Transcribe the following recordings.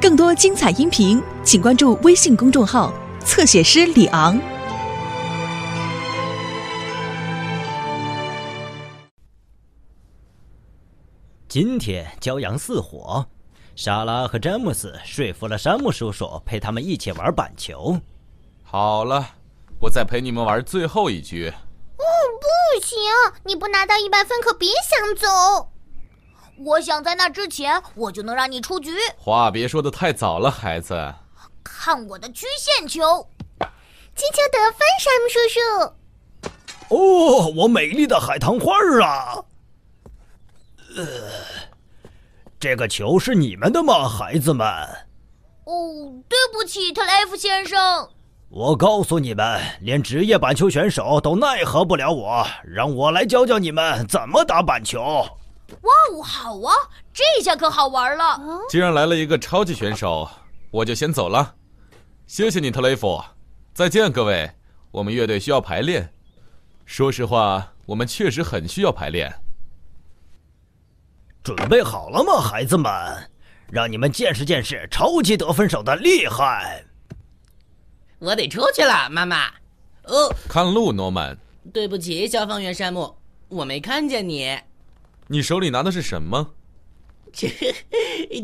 更多精彩音频，请关注微信公众号“侧写师李昂”。今天骄阳似火，莎拉和詹姆斯说服了山姆叔叔陪他们一起玩板球。好了，我再陪你们玩最后一局。哦，不行！你不拿到一百分，可别想走。我想在那之前，我就能让你出局。话别说的太早了，孩子。看我的曲线球！金球得分，山姆叔叔。哦，我美丽的海棠花啊！呃，这个球是你们的吗，孩子们？哦，对不起，特雷弗先生。我告诉你们，连职业板球选手都奈何不了我，让我来教教你们怎么打板球。哇哦，好啊，这下可好玩了。既然来了一个超级选手，我就先走了。谢谢你，特雷弗。再见，各位。我们乐队需要排练。说实话，我们确实很需要排练。准备好了吗，孩子们？让你们见识见识超级得分手的厉害。我得出去了，妈妈。哦，看路，诺曼。对不起，消防员山姆，我没看见你。你手里拿的是什么？这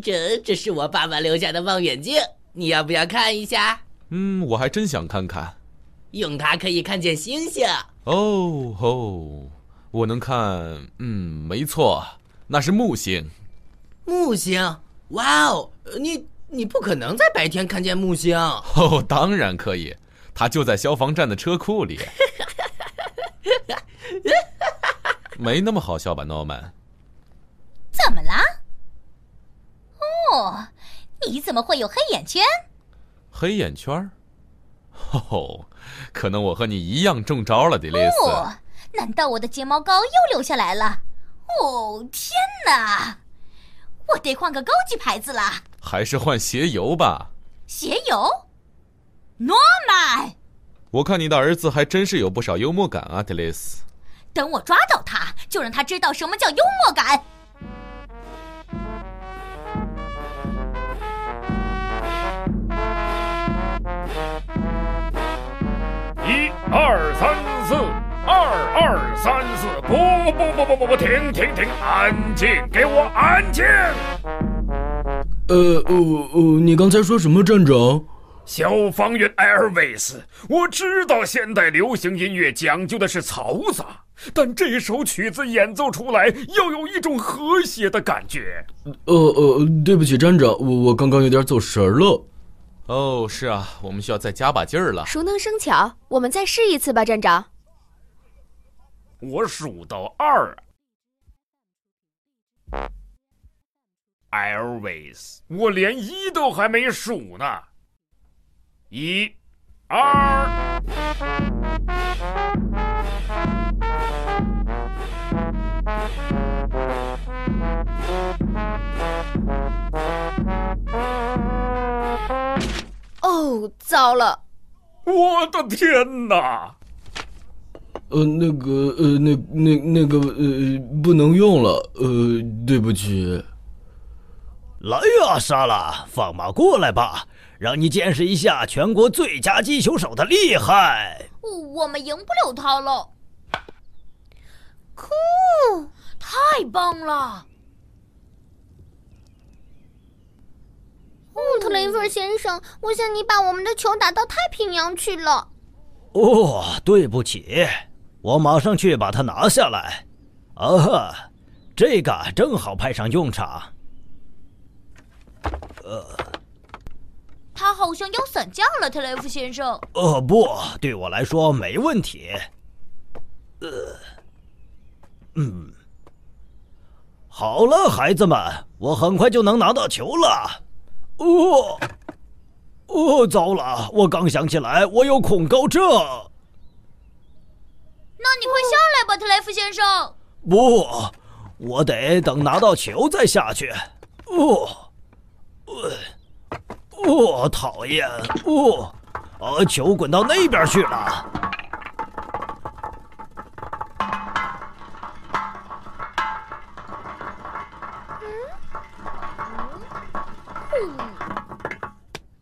这这是我爸爸留下的望远镜，你要不要看一下？嗯，我还真想看看。用它可以看见星星。哦哦，我能看，嗯，没错，那是木星。木星？哇哦，你你不可能在白天看见木星。哦，当然可以，它就在消防站的车库里。没那么好笑吧，诺曼？怎么啦？哦，你怎么会有黑眼圈？黑眼圈？哦，可能我和你一样中招了，迪丽斯。哦，难道我的睫毛膏又流下来了？哦，天哪！我得换个高级牌子了。还是换鞋油吧。鞋油？诺曼，我看你的儿子还真是有不少幽默感啊，迪丽斯。等我抓到他，就让他知道什么叫幽默感。一二三四，二二三四，不不不不不不，停停停，安静，给我安静。呃哦哦，你刚才说什么，站长？消防员艾尔维斯，我知道现代流行音乐讲究的是嘈杂，但这首曲子演奏出来要有一种和谐的感觉。呃呃，对不起，站长，我我刚刚有点走神了。哦，是啊，我们需要再加把劲儿了。熟能生巧，我们再试一次吧，站长。我数到二 lvis，我连一都还没数呢。一，二。哦，糟了！我的天哪！呃，那个，呃，那那那个，呃，不能用了。呃，对不起。来呀，莎拉，放马过来吧，让你见识一下全国最佳击球手的厉害。我们赢不了他了。酷，太棒了！哦，特雷弗先生，我想你把我们的球打到太平洋去了。哦，对不起，我马上去把它拿下来。啊，这个正好派上用场。呃，他好像要散架了，特雷弗先生。呃，不，对我来说没问题。呃，嗯，好了，孩子们，我很快就能拿到球了。哦，哦，糟了！我刚想起来，我有恐高症。那你快下来吧，特雷弗先生。不，我得等拿到球再下去。哦，哦，讨厌！哦，啊，球滚到那边去了。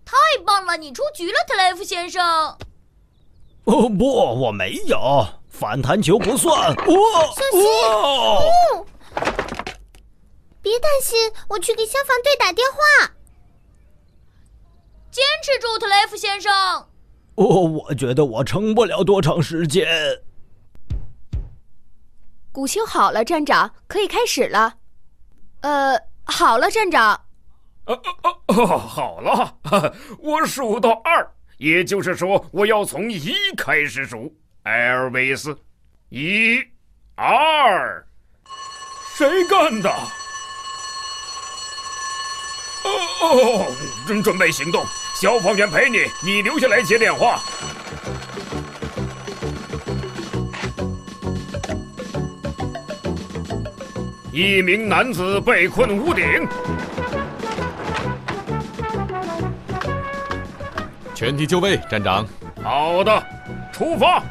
太棒了，你出局了，特雷弗先生。哦不，我没有，反弹球不算。哦，小心哦哦！别担心，我去给消防队打电话。坚持住，特雷弗先生。哦，我觉得我撑不了多长时间。补修好了，站长，可以开始了。呃，好了，站长。呃呃呃，哦，好了，哈 哈我数到二，也就是说我要从一开始数。艾尔维斯，一、二，谁干的？哦哦，正准备行动，消防员陪你，你留下来接电话。一名男子被困屋顶，全体就位，站长。好的，出发。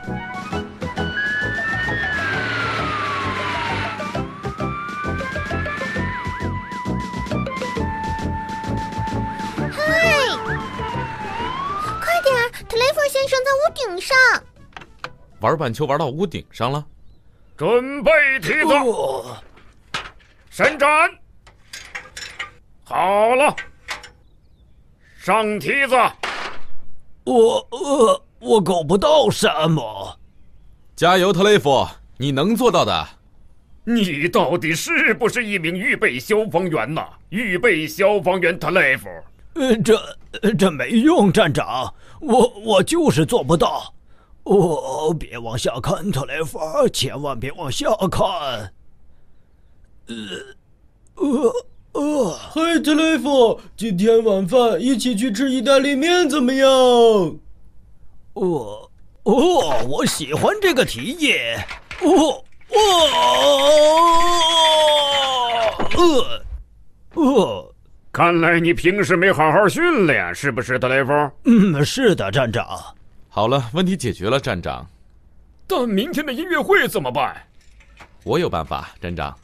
在屋顶上。玩板球玩到屋顶上了。准备梯子，哦，伸展。好了，上梯子。我呃，我够不到什么。加油，特雷弗，你能做到的。你到底是不是一名预备消防员呐？预备消防员特雷弗，呃，这呃这没用，站长，我我就是做不到。哦，别往下看，特雷弗，千万别往下看。呃，呃呃，嘿，特雷弗，今天晚饭一起去吃意大利面怎么样？哦哦，我喜欢这个提议。哦哦呃呃，看来你平时没好好训练，是不是，德雷弗？嗯，是的，站长。好了，问题解决了，站长。但明天的音乐会怎么办？我有办法，站长。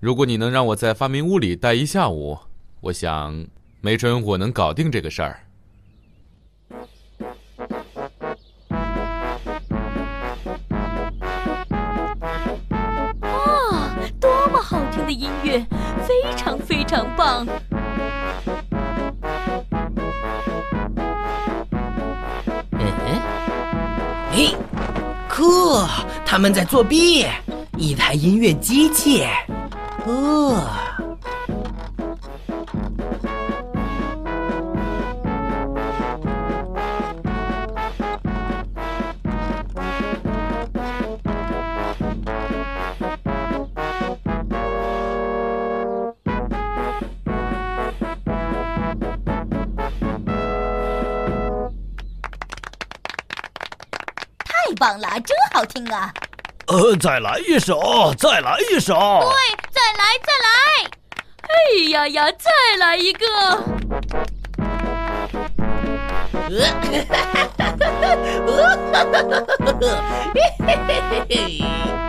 如果你能让我在发明屋里待一下午，我想，没准我能搞定这个事儿。啊，多么好听的音乐，非常非常棒。呃！他们在作弊，一台音乐机器。呃，棒了，真好听啊！呃，再来一首，再来一首。对，再来，再来！哎呀呀，再来一个！呃，哈哈哈哈哈哈，嘿嘿嘿嘿嘿。